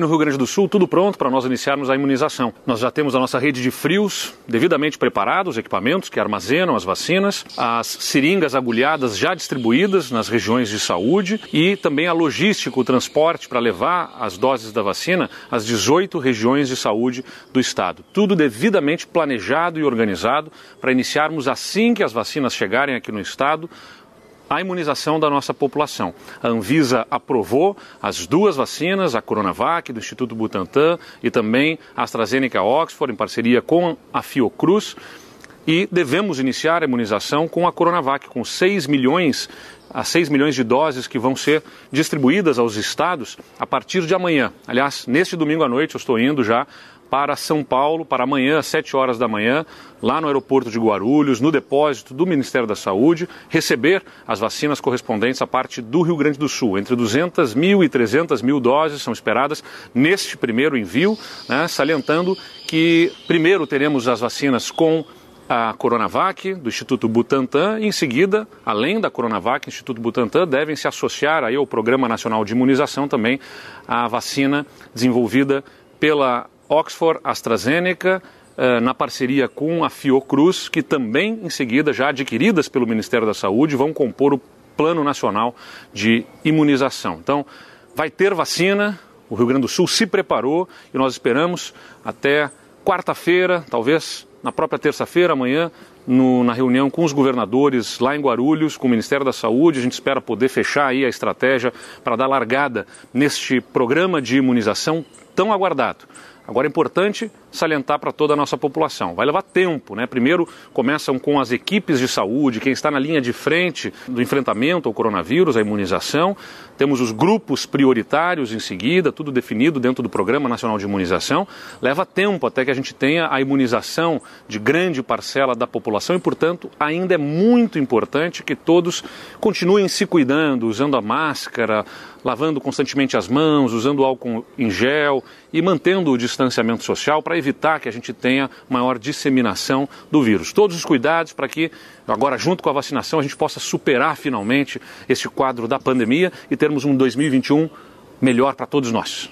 No Rio Grande do Sul, tudo pronto para nós iniciarmos a imunização. Nós já temos a nossa rede de frios devidamente preparados, equipamentos que armazenam as vacinas, as seringas agulhadas já distribuídas nas regiões de saúde e também a logística, o transporte para levar as doses da vacina às 18 regiões de saúde do estado. Tudo devidamente planejado e organizado para iniciarmos assim que as vacinas chegarem aqui no estado a imunização da nossa população. A Anvisa aprovou as duas vacinas, a Coronavac do Instituto Butantan e também a AstraZeneca Oxford, em parceria com a Fiocruz. E devemos iniciar a imunização com a Coronavac, com 6 milhões a 6 milhões de doses que vão ser distribuídas aos estados a partir de amanhã. Aliás, neste domingo à noite eu estou indo já para São Paulo, para amanhã, às 7 horas da manhã, lá no aeroporto de Guarulhos, no depósito do Ministério da Saúde, receber as vacinas correspondentes à parte do Rio Grande do Sul. Entre 200 mil e 300 mil doses são esperadas neste primeiro envio, né, salientando que primeiro teremos as vacinas com a Coronavac, do Instituto Butantan, e em seguida, além da Coronavac, Instituto Butantan devem se associar aí ao Programa Nacional de Imunização também a vacina desenvolvida pela Oxford AstraZeneca, eh, na parceria com a Fiocruz, que também, em seguida, já adquiridas pelo Ministério da Saúde, vão compor o Plano Nacional de Imunização. Então, vai ter vacina, o Rio Grande do Sul se preparou e nós esperamos até quarta-feira, talvez na própria terça-feira, amanhã, no, na reunião com os governadores lá em Guarulhos, com o Ministério da Saúde. A gente espera poder fechar aí a estratégia para dar largada neste programa de imunização tão aguardado. Agora é importante salientar para toda a nossa população. Vai levar tempo, né? Primeiro começam com as equipes de saúde, quem está na linha de frente do enfrentamento ao coronavírus, a imunização. Temos os grupos prioritários em seguida, tudo definido dentro do Programa Nacional de Imunização. Leva tempo até que a gente tenha a imunização de grande parcela da população e, portanto, ainda é muito importante que todos continuem se cuidando, usando a máscara, lavando constantemente as mãos, usando álcool em gel e mantendo o distanciamento social para evitar que a gente tenha maior disseminação do vírus. Todos os cuidados para que, agora, junto com a vacinação, a gente possa superar finalmente esse quadro da pandemia e termos um 2021 melhor para todos nós.